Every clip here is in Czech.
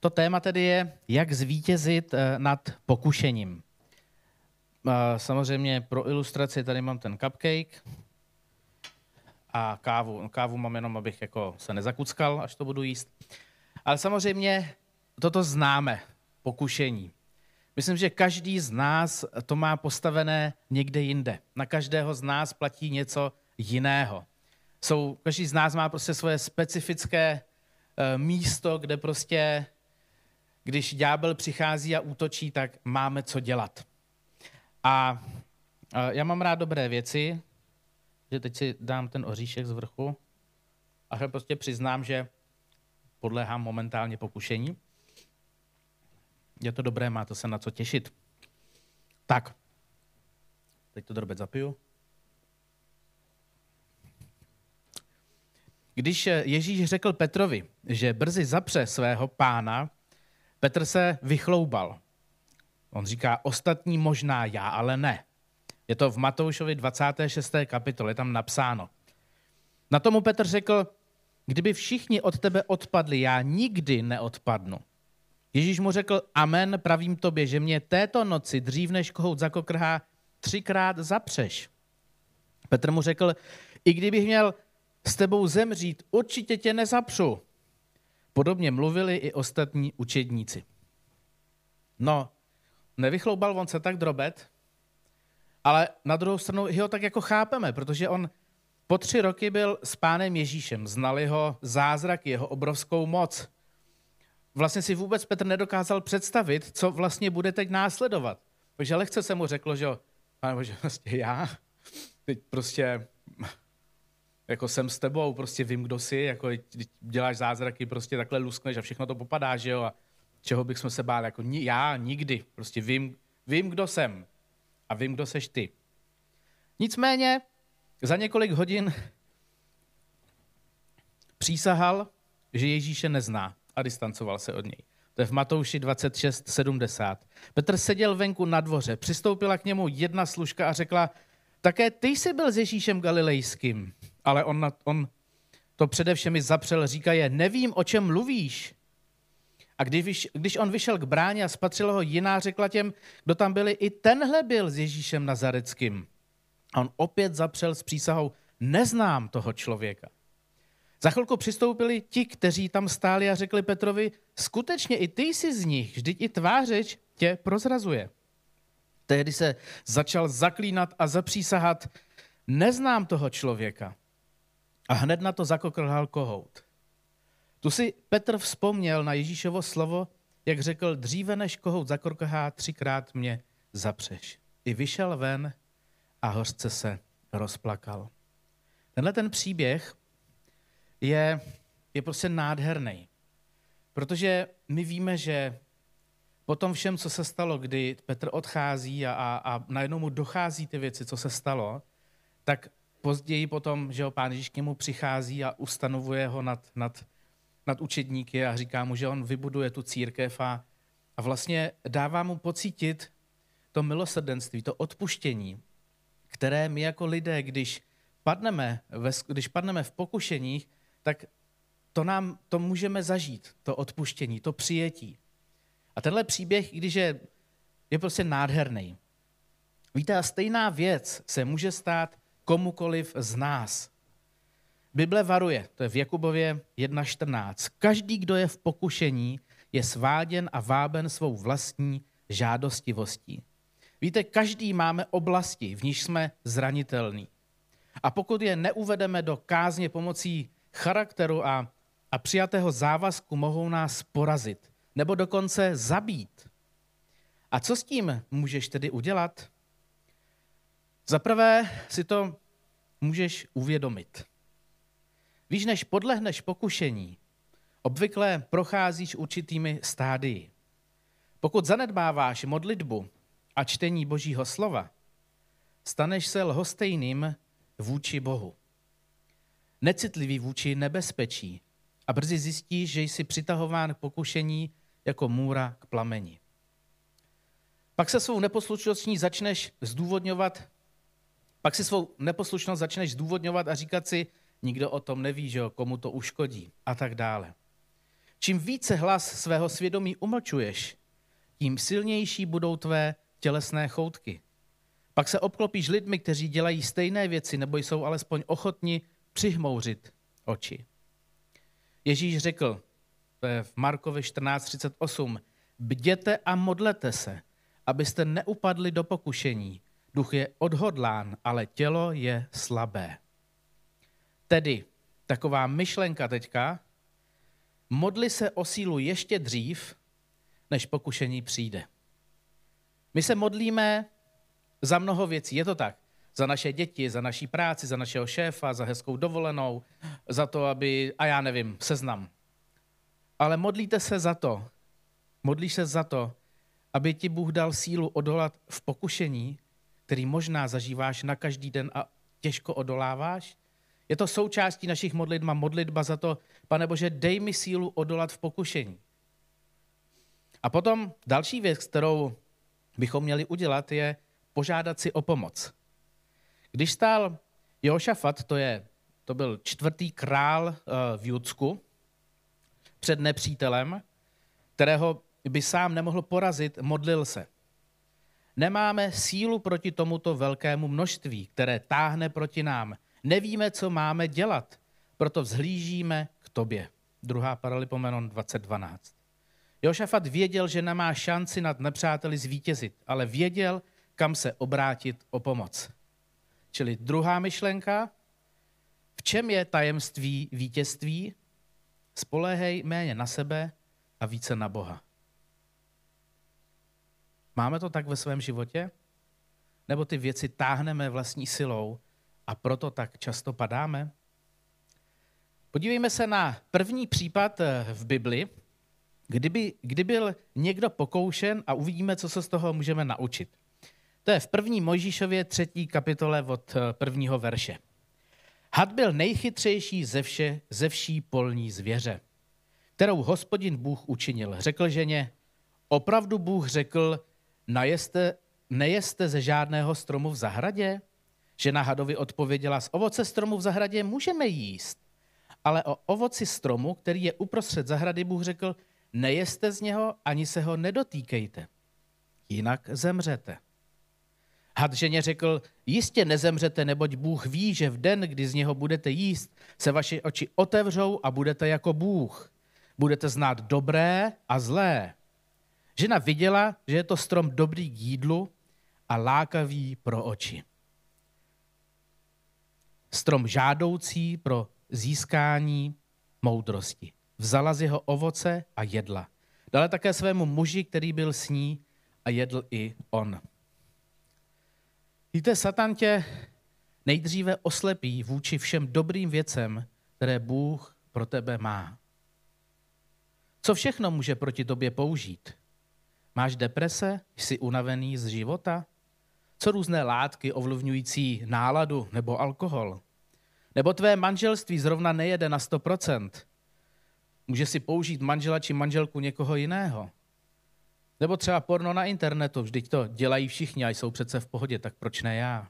to téma tedy je, jak zvítězit eh, nad pokušením. Eh, samozřejmě pro ilustraci tady mám ten cupcake a kávu. Kávu mám jenom, abych jako se nezakuckal, až to budu jíst. Ale samozřejmě toto známe, pokušení. Myslím, že každý z nás to má postavené někde jinde. Na každého z nás platí něco jiného. Jsou, každý z nás má prostě svoje specifické uh, místo, kde prostě, když ďábel přichází a útočí, tak máme co dělat. A já mám rád dobré věci, že teď si dám ten oříšek z vrchu a prostě přiznám, že podléhám momentálně pokušení. Je to dobré, máte se na co těšit. Tak, teď to drobec zapiju. Když Ježíš řekl Petrovi, že brzy zapře svého pána, Petr se vychloubal. On říká, ostatní možná já, ale ne. Je to v Matoušovi 26. kapitole, tam napsáno. Na tomu Petr řekl, kdyby všichni od tebe odpadli, já nikdy neodpadnu. Ježíš mu řekl, amen, pravím tobě, že mě této noci dřív než kohout zakokrhá, třikrát zapřeš. Petr mu řekl, i kdybych měl s tebou zemřít, určitě tě nezapřu. Podobně mluvili i ostatní učedníci. No, nevychloubal on se tak drobet, ale na druhou stranu ho tak jako chápeme, protože on po tři roky byl s pánem Ježíšem, znal jeho zázrak, jeho obrovskou moc. Vlastně si vůbec Petr nedokázal představit, co vlastně bude teď následovat. Takže lehce se mu řeklo, že pane Bože, vlastně já teď prostě jako jsem s tebou, prostě vím, kdo jsi, jako děláš zázraky, prostě takhle luskneš a všechno to popadá, že jo, a čeho bychom se báli, jako já nikdy, prostě vím, vím, kdo jsem a vím, kdo seš ty. Nicméně za několik hodin přísahal, že Ježíše nezná a distancoval se od něj. To je v Matouši 26, 70. Petr seděl venku na dvoře, přistoupila k němu jedna služka a řekla, také ty jsi byl s Ježíšem Galilejským. Ale on, on to především zapřel, říká je, nevím, o čem mluvíš. A když, když on vyšel k bráně a spatřil ho jiná, řekla těm, kdo tam byli, i tenhle byl s Ježíšem Nazareckým. A on opět zapřel s přísahou, neznám toho člověka. Za chvilku přistoupili ti, kteří tam stáli a řekli Petrovi, skutečně i ty jsi z nich, vždyť i tvá řeč tě prozrazuje. Tehdy se začal zaklínat a zapřísahat, neznám toho člověka. A hned na to zakokrhal kohout. Tu si Petr vzpomněl na Ježíšovo slovo, jak řekl, dříve než kohout zakokrhá, třikrát mě zapřeš. I vyšel ven a hořce se rozplakal. Tenhle ten příběh je, je prostě nádherný. Protože my víme, že po tom všem, co se stalo, kdy Petr odchází a, a, a najednou mu dochází ty věci, co se stalo, tak později potom, že ho pán Ježíš k němu přichází a ustanovuje ho nad, nad, nad učedníky a říká mu, že on vybuduje tu církev a, a vlastně dává mu pocítit to milosrdenství, to odpuštění, které my jako lidé, když padneme, ve, když padneme v pokušeních, tak to nám to můžeme zažít, to odpuštění, to přijetí. A tenhle příběh, když je, je prostě nádherný. Víte, a stejná věc se může stát komukoliv z nás. Bible varuje, to je v Jakubově 1.14. Každý, kdo je v pokušení, je sváděn a váben svou vlastní žádostivostí. Víte, každý máme oblasti, v níž jsme zranitelní. A pokud je neuvedeme do kázně pomocí charakteru a, a přijatého závazku, mohou nás porazit nebo dokonce zabít. A co s tím můžeš tedy udělat? Za prvé si to můžeš uvědomit. Víš, než podlehneš pokušení, obvykle procházíš určitými stádii. Pokud zanedbáváš modlitbu a čtení Božího slova, staneš se lhostejným vůči Bohu. Necitlivý vůči nebezpečí a brzy zjistíš, že jsi přitahován k pokušení jako můra k plameni. Pak se svou neposlušností začneš zdůvodňovat, pak si svou neposlušnost začneš zdůvodňovat a říkat si, nikdo o tom neví, že jo, komu to uškodí a tak dále. Čím více hlas svého svědomí umlčuješ, tím silnější budou tvé tělesné choutky. Pak se obklopíš lidmi, kteří dělají stejné věci nebo jsou alespoň ochotni přihmouřit oči. Ježíš řekl v Markovi 14.38, bděte a modlete se, abyste neupadli do pokušení. Duch je odhodlán, ale tělo je slabé. Tedy taková myšlenka teďka, modli se o sílu ještě dřív, než pokušení přijde. My se modlíme za mnoho věcí, je to tak. Za naše děti, za naší práci, za našeho šéfa, za hezkou dovolenou, za to, aby, a já nevím, seznam. Ale modlíte se za to, modlíš se za to, aby ti Bůh dal sílu odolat v pokušení, který možná zažíváš na každý den a těžko odoláváš? Je to součástí našich modlitba, modlitba za to, pane Bože, dej mi sílu odolat v pokušení. A potom další věc, kterou bychom měli udělat, je požádat si o pomoc. Když stál Jošafat, to, je, to byl čtvrtý král eh, v Judsku, před nepřítelem, kterého by sám nemohl porazit, modlil se. Nemáme sílu proti tomuto velkému množství, které táhne proti nám. Nevíme, co máme dělat, proto vzhlížíme k tobě. Druhá Paralipomenon 2012. Jošafat věděl, že nemá šanci nad nepřáteli zvítězit, ale věděl, kam se obrátit o pomoc. Čili druhá myšlenka, v čem je tajemství vítězství? Spoléhej méně na sebe a více na Boha. Máme to tak ve svém životě? Nebo ty věci táhneme vlastní silou a proto tak často padáme? Podívejme se na první případ eh, v Bibli, kdyby, kdy byl někdo pokoušen a uvidíme, co se z toho můžeme naučit. To je v první Mojžíšově třetí kapitole od eh, prvního verše. Had byl nejchytřejší ze, vše, ze vší polní zvěře, kterou hospodin Bůh učinil. Řekl ženě, opravdu Bůh řekl, najeste, nejeste ze žádného stromu v zahradě? Žena hadovi odpověděla, z ovoce stromu v zahradě můžeme jíst, ale o ovoci stromu, který je uprostřed zahrady, Bůh řekl, nejeste z něho, ani se ho nedotýkejte, jinak zemřete. Had ženě řekl, jistě nezemřete, neboť Bůh ví, že v den, kdy z něho budete jíst, se vaše oči otevřou a budete jako Bůh. Budete znát dobré a zlé. Žena viděla, že je to strom dobrý k jídlu a lákavý pro oči. Strom žádoucí pro získání moudrosti. Vzala z jeho ovoce a jedla. Dala také svému muži, který byl s ní a jedl i on. Víte, Satan tě nejdříve oslepí vůči všem dobrým věcem, které Bůh pro tebe má. Co všechno může proti tobě použít? Máš deprese? Jsi unavený z života? Co různé látky ovlivňující náladu nebo alkohol? Nebo tvé manželství zrovna nejede na 100%? Může si použít manžela či manželku někoho jiného? Nebo třeba porno na internetu, vždyť to dělají všichni a jsou přece v pohodě, tak proč ne já?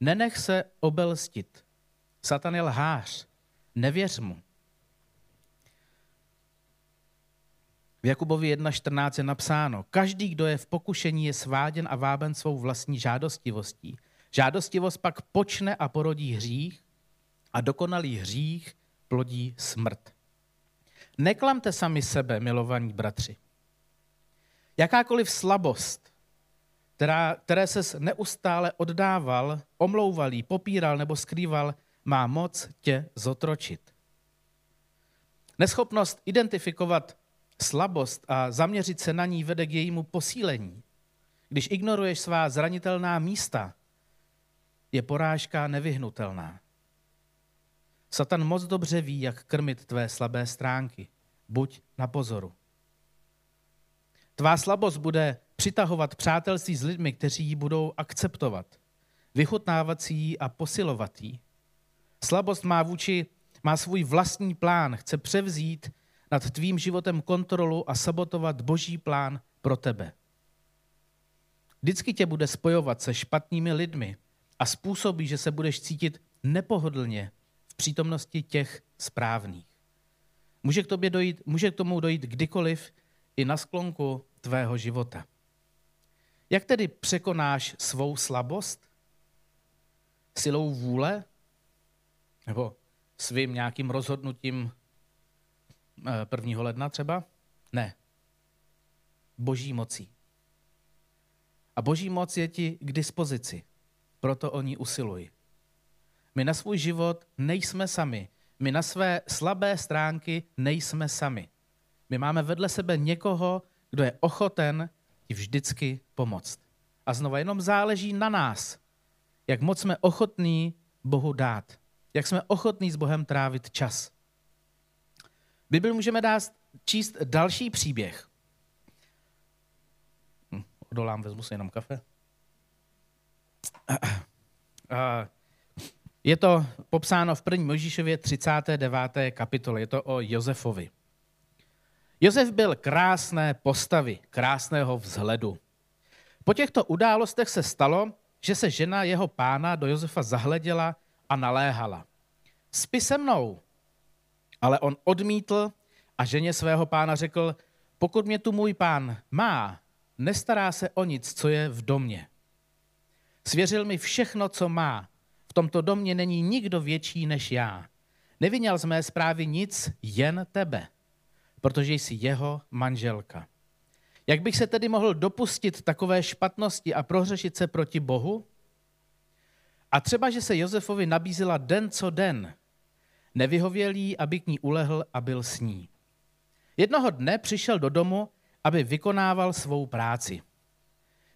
Nenech se obelstit. Satan je lhář. Nevěř mu. V Jakubovi 1.14 je napsáno, každý, kdo je v pokušení, je sváděn a váben svou vlastní žádostivostí. Žádostivost pak počne a porodí hřích a dokonalý hřích plodí smrt. Neklamte sami sebe, milovaní bratři. Jakákoliv slabost, která, které se neustále oddával, omlouval jí, popíral nebo skrýval, má moc tě zotročit. Neschopnost identifikovat slabost a zaměřit se na ní vede k jejímu posílení. Když ignoruješ svá zranitelná místa, je porážka nevyhnutelná. Satan moc dobře ví, jak krmit tvé slabé stránky. Buď na pozoru. Tvá slabost bude přitahovat přátelství s lidmi, kteří ji budou akceptovat, vychutnávat si ji a posilovat ji. Slabost má vůči, má svůj vlastní plán, chce převzít nad tvým životem kontrolu a sabotovat boží plán pro tebe. Vždycky tě bude spojovat se špatnými lidmi a způsobí, že se budeš cítit nepohodlně v přítomnosti těch správných. Může k, tobě dojít, může k tomu dojít kdykoliv i na sklonku tvého života. Jak tedy překonáš svou slabost? Silou vůle? Nebo svým nějakým rozhodnutím 1. Eh, ledna třeba? Ne. Boží mocí. A boží moc je ti k dispozici. Proto o ní usiluj. My na svůj život nejsme sami. My na své slabé stránky nejsme sami. My máme vedle sebe někoho, kdo je ochoten ti vždycky pomoct. A znova jenom záleží na nás, jak moc jsme ochotní Bohu dát. Jak jsme ochotní s Bohem trávit čas. Bibli můžeme dát číst další příběh. Hm, odolám, vezmu si jenom kafe. Je to popsáno v 1. Možíšově 39. kapitole. Je to o Josefovi. Josef byl krásné postavy, krásného vzhledu. Po těchto událostech se stalo, že se žena jeho pána do Josefa zahleděla a naléhala. Spi se mnou. Ale on odmítl a ženě svého pána řekl, pokud mě tu můj pán má, nestará se o nic, co je v domě. Svěřil mi všechno, co má. V tomto domě není nikdo větší než já. Neviněl z mé zprávy nic, jen tebe, protože jsi jeho manželka. Jak bych se tedy mohl dopustit takové špatnosti a prohřešit se proti Bohu? A třeba, že se Josefovi nabízela den co den, nevyhověl jí, aby k ní ulehl a byl s ní. Jednoho dne přišel do domu, aby vykonával svou práci.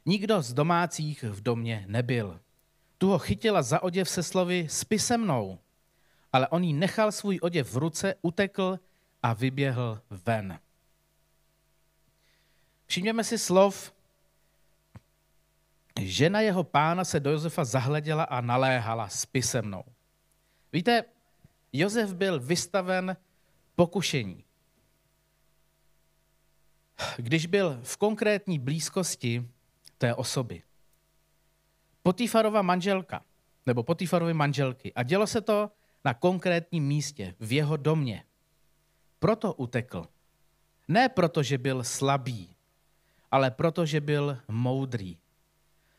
Nikdo z domácích v domě nebyl. Tu ho chytila za oděv se slovy spi se mnou, ale on jí nechal svůj oděv v ruce, utekl a vyběhl ven. Všimněme si slov, žena jeho pána se do Josefa zahleděla a naléhala, spi se mnou. Víte, Josef byl vystaven pokušení. Když byl v konkrétní blízkosti té osoby. Potifarova manželka, nebo Potifarovy manželky. A dělo se to na konkrétním místě, v jeho domě. Proto utekl. Ne proto, že byl slabý, ale proto, že byl moudrý.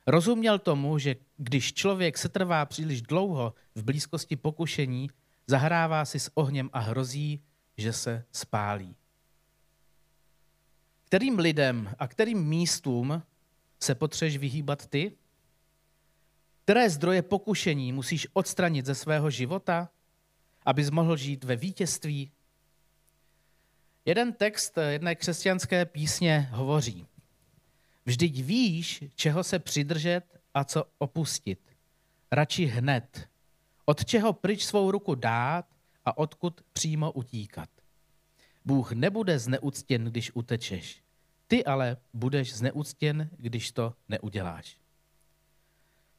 Rozuměl tomu, že když člověk se trvá příliš dlouho v blízkosti pokušení, zahrává si s ohněm a hrozí, že se spálí. Kterým lidem a kterým místům se potřeš vyhýbat ty? Které zdroje pokušení musíš odstranit ze svého života, abys mohl žít ve vítězství? Jeden text jedné křesťanské písně hovoří. Vždyť víš, čeho se přidržet a co opustit. Radši hned. Od čeho pryč svou ruku dát a odkud přímo utíkat. Bůh nebude zneuctěn, když utečeš. Ty ale budeš zneuctěn, když to neuděláš.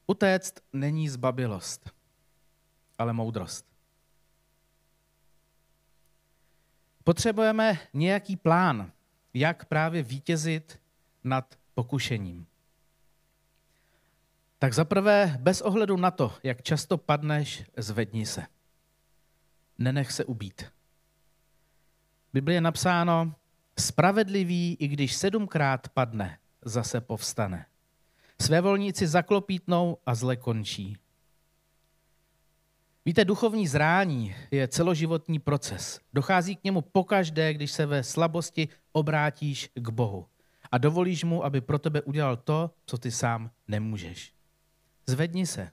Utéct není zbabilost, ale moudrost. Potřebujeme nějaký plán, jak právě vítězit nad pokušením. Tak zaprvé, bez ohledu na to, jak často padneš, zvedni se. Nenech se ubít. V Biblii je napsáno, spravedlivý, i když sedmkrát padne, zase povstane. Své volníci zaklopítnou a zle končí. Víte, duchovní zrání je celoživotní proces. Dochází k němu pokaždé, když se ve slabosti obrátíš k Bohu a dovolíš mu, aby pro tebe udělal to, co ty sám nemůžeš. Zvedni se.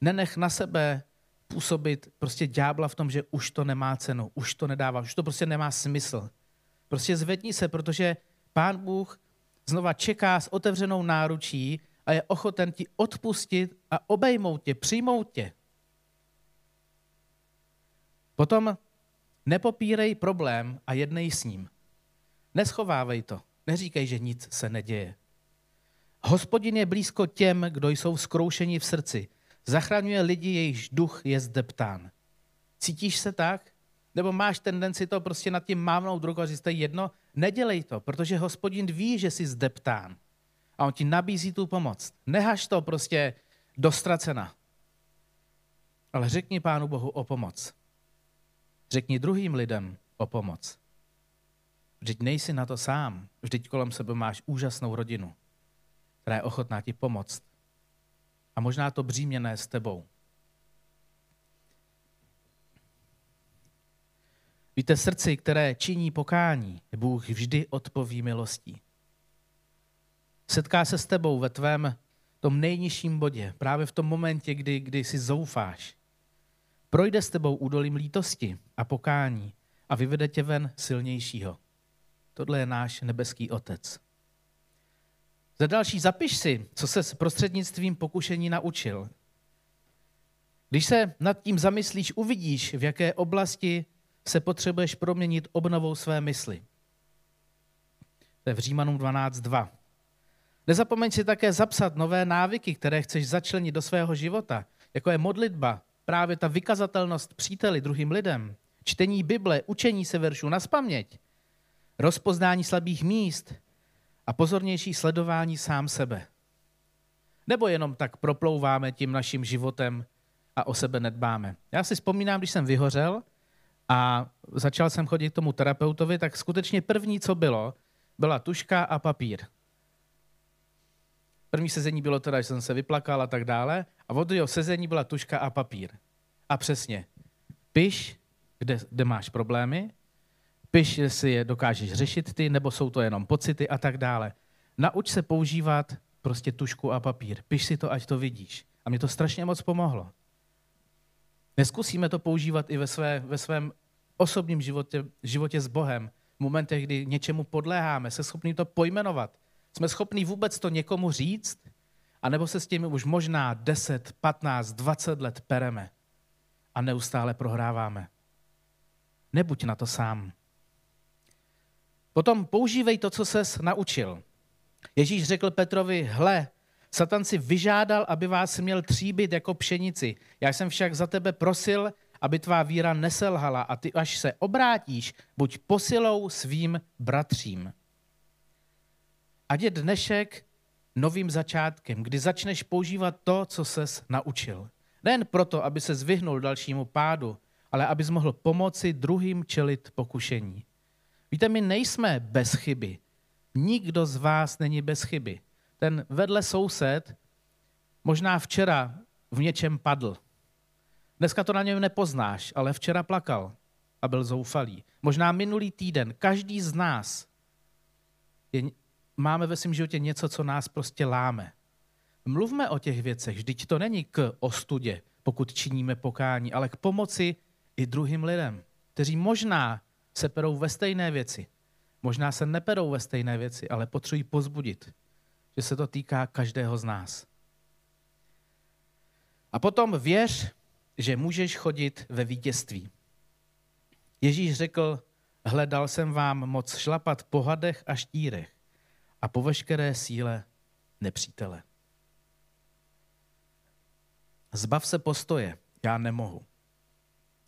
Nenech na sebe působit prostě ďábla v tom, že už to nemá cenu, už to nedává, už to prostě nemá smysl. Prostě zvedni se, protože Pán Bůh znova čeká s otevřenou náručí a je ochoten ti odpustit a obejmout tě, přijmout tě. Potom nepopírej problém a jednej s ním. Neschovávej to. Neříkej, že nic se neděje. Hospodin je blízko těm, kdo jsou zkroušeni v srdci. Zachraňuje lidi, jejichž duch je zdeptán. Cítíš se tak? Nebo máš tendenci to prostě nad tím mávnout rukou a říct, jedno? Nedělej to, protože hospodin ví, že jsi zdeptán. A on ti nabízí tu pomoc. Nehaš to prostě dostracena. Ale řekni Pánu Bohu o pomoc. Řekni druhým lidem o pomoc. Vždyť nejsi na to sám. Vždyť kolem sebe máš úžasnou rodinu, která je ochotná ti pomoct. A možná to bříměné s tebou. Víte, srdci, které činí pokání, Bůh vždy odpoví milostí. Setká se s tebou ve tvém tom nejnižším bodě, právě v tom momentě, kdy, kdy si zoufáš. Projde s tebou údolím lítosti a pokání a vyvede tě ven silnějšího. Tohle je náš nebeský otec. Za další zapiš si, co se s prostřednictvím pokušení naučil. Když se nad tím zamyslíš, uvidíš, v jaké oblasti se potřebuješ proměnit obnovou své mysli. To je v Římanům 12.2. Nezapomeň si také zapsat nové návyky, které chceš začlenit do svého života, jako je modlitba, právě ta vykazatelnost příteli druhým lidem, čtení Bible, učení se veršů na spaměť, rozpoznání slabých míst a pozornější sledování sám sebe. Nebo jenom tak proplouváme tím naším životem a o sebe nedbáme. Já si vzpomínám, když jsem vyhořel a začal jsem chodit k tomu terapeutovi, tak skutečně první, co bylo, byla tuška a papír. První sezení bylo teda, že jsem se vyplakal a tak dále. A od druhého sezení byla tuška a papír. A přesně, piš, kde, kde máš problémy, piš, jestli je dokážeš řešit ty, nebo jsou to jenom pocity a tak dále. Nauč se používat prostě tušku a papír. Piš si to, ať to vidíš. A mě to strašně moc pomohlo. Neskusíme to používat i ve, své, ve svém osobním životě, životě s Bohem. V momentech, kdy něčemu podléháme, se schopni to pojmenovat. Jsme schopni vůbec to někomu říct, anebo se s tím už možná 10, 15, 20 let pereme a neustále prohráváme. Nebuď na to sám. Potom používej to, co ses naučil. Ježíš řekl Petrovi, hle, Satan si vyžádal, aby vás měl tříbit jako pšenici. Já jsem však za tebe prosil, aby tvá víra neselhala a ty, až se obrátíš, buď posilou svým bratřím. Ať je dnešek novým začátkem, kdy začneš používat to, co ses naučil. Nejen proto, aby se zvyhnul dalšímu pádu, ale abys mohl pomoci druhým čelit pokušení. Víte, my nejsme bez chyby. Nikdo z vás není bez chyby. Ten vedle soused možná včera v něčem padl. Dneska to na něm nepoznáš, ale včera plakal a byl zoufalý. Možná minulý týden každý z nás je máme ve svém životě něco, co nás prostě láme. Mluvme o těch věcech, vždyť to není k ostudě, pokud činíme pokání, ale k pomoci i druhým lidem, kteří možná se perou ve stejné věci, možná se neperou ve stejné věci, ale potřebují pozbudit, že se to týká každého z nás. A potom věř, že můžeš chodit ve vítězství. Ježíš řekl, hledal jsem vám moc šlapat po hadech a štírech, a po veškeré síle nepřítele. Zbav se postoje, já nemohu.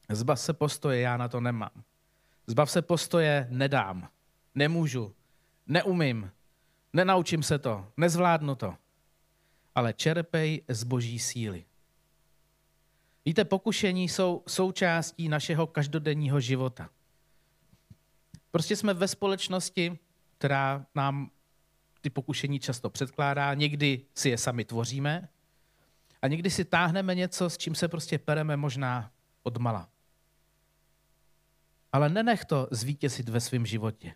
Zbav se postoje, já na to nemám. Zbav se postoje, nedám, nemůžu, neumím, nenaučím se to, nezvládnu to. Ale čerpej z boží síly. Víte, pokušení jsou součástí našeho každodenního života. Prostě jsme ve společnosti, která nám ty pokušení často předkládá, někdy si je sami tvoříme a někdy si táhneme něco, s čím se prostě pereme možná od mala. Ale nenech to zvítězit ve svém životě.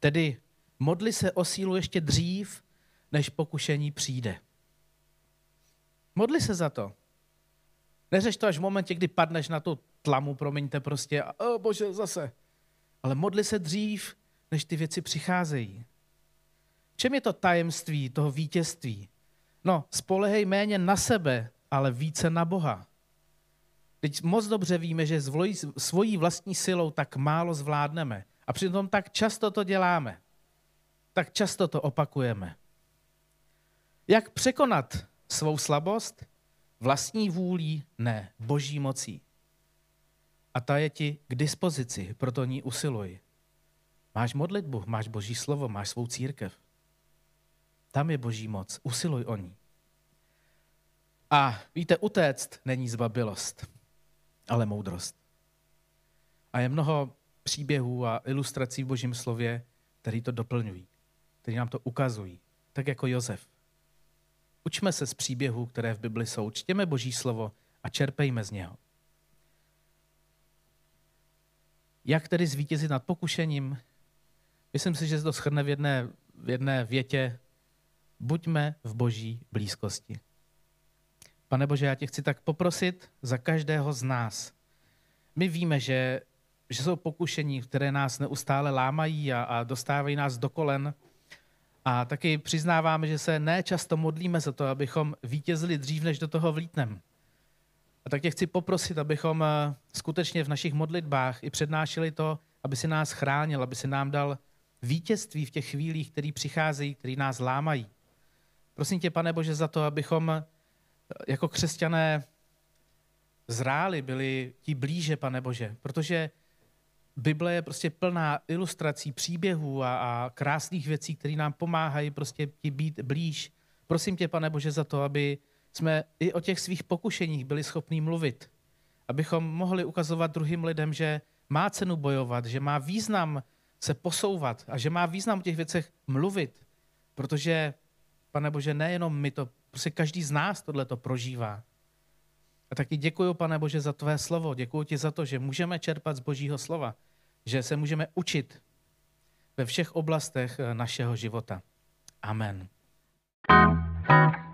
Tedy modli se o sílu ještě dřív, než pokušení přijde. Modli se za to. Neřeš to až v momentě, kdy padneš na tu tlamu, promiňte prostě, a oh, bože, zase. Ale modli se dřív, než ty věci přicházejí čem je to tajemství toho vítězství? No, spolehej méně na sebe, ale více na Boha. Teď moc dobře víme, že svojí vlastní silou tak málo zvládneme. A přitom tak často to děláme. Tak často to opakujeme. Jak překonat svou slabost? Vlastní vůlí? Ne, boží mocí. A ta je ti k dispozici, proto ní usiluj. Máš modlitbu, máš boží slovo, máš svou církev. Tam je boží moc. Usiluj o ní. A víte, utéct není zbabilost, ale moudrost. A je mnoho příběhů a ilustrací v Božím slově, které to doplňují, které nám to ukazují, tak jako Josef. Učme se z příběhů, které v Bibli jsou, čtěme Boží slovo a čerpejme z něho. Jak tedy zvítězit nad pokušením? Myslím si, že se to schrne v jedné, v jedné větě. Buďme v boží blízkosti. Pane Bože, já tě chci tak poprosit za každého z nás. My víme, že, že jsou pokušení, které nás neustále lámají a, a dostávají nás do kolen. A taky přiznáváme, že se nečasto modlíme za to, abychom vítězili dřív, než do toho vlítnem. A tak tě chci poprosit, abychom eh, skutečně v našich modlitbách i přednášeli to, aby si nás chránil, aby si nám dal vítězství v těch chvílích, které přicházejí, které nás lámají. Prosím tě, pane Bože, za to, abychom jako křesťané zráli, byli ti blíže, pane Bože, protože Bible je prostě plná ilustrací, příběhů a, a krásných věcí, které nám pomáhají prostě ti být blíž. Prosím tě, pane Bože, za to, aby jsme i o těch svých pokušeních byli schopní mluvit. Abychom mohli ukazovat druhým lidem, že má cenu bojovat, že má význam se posouvat a že má význam o těch věcech mluvit. Protože, pane Bože, nejenom my to, prostě každý z nás tohle to prožívá. A tak ti děkuji, pane Bože, za tvé slovo. Děkuji ti za to, že můžeme čerpat z Božího slova, že se můžeme učit ve všech oblastech eh, našeho života. Amen. thank you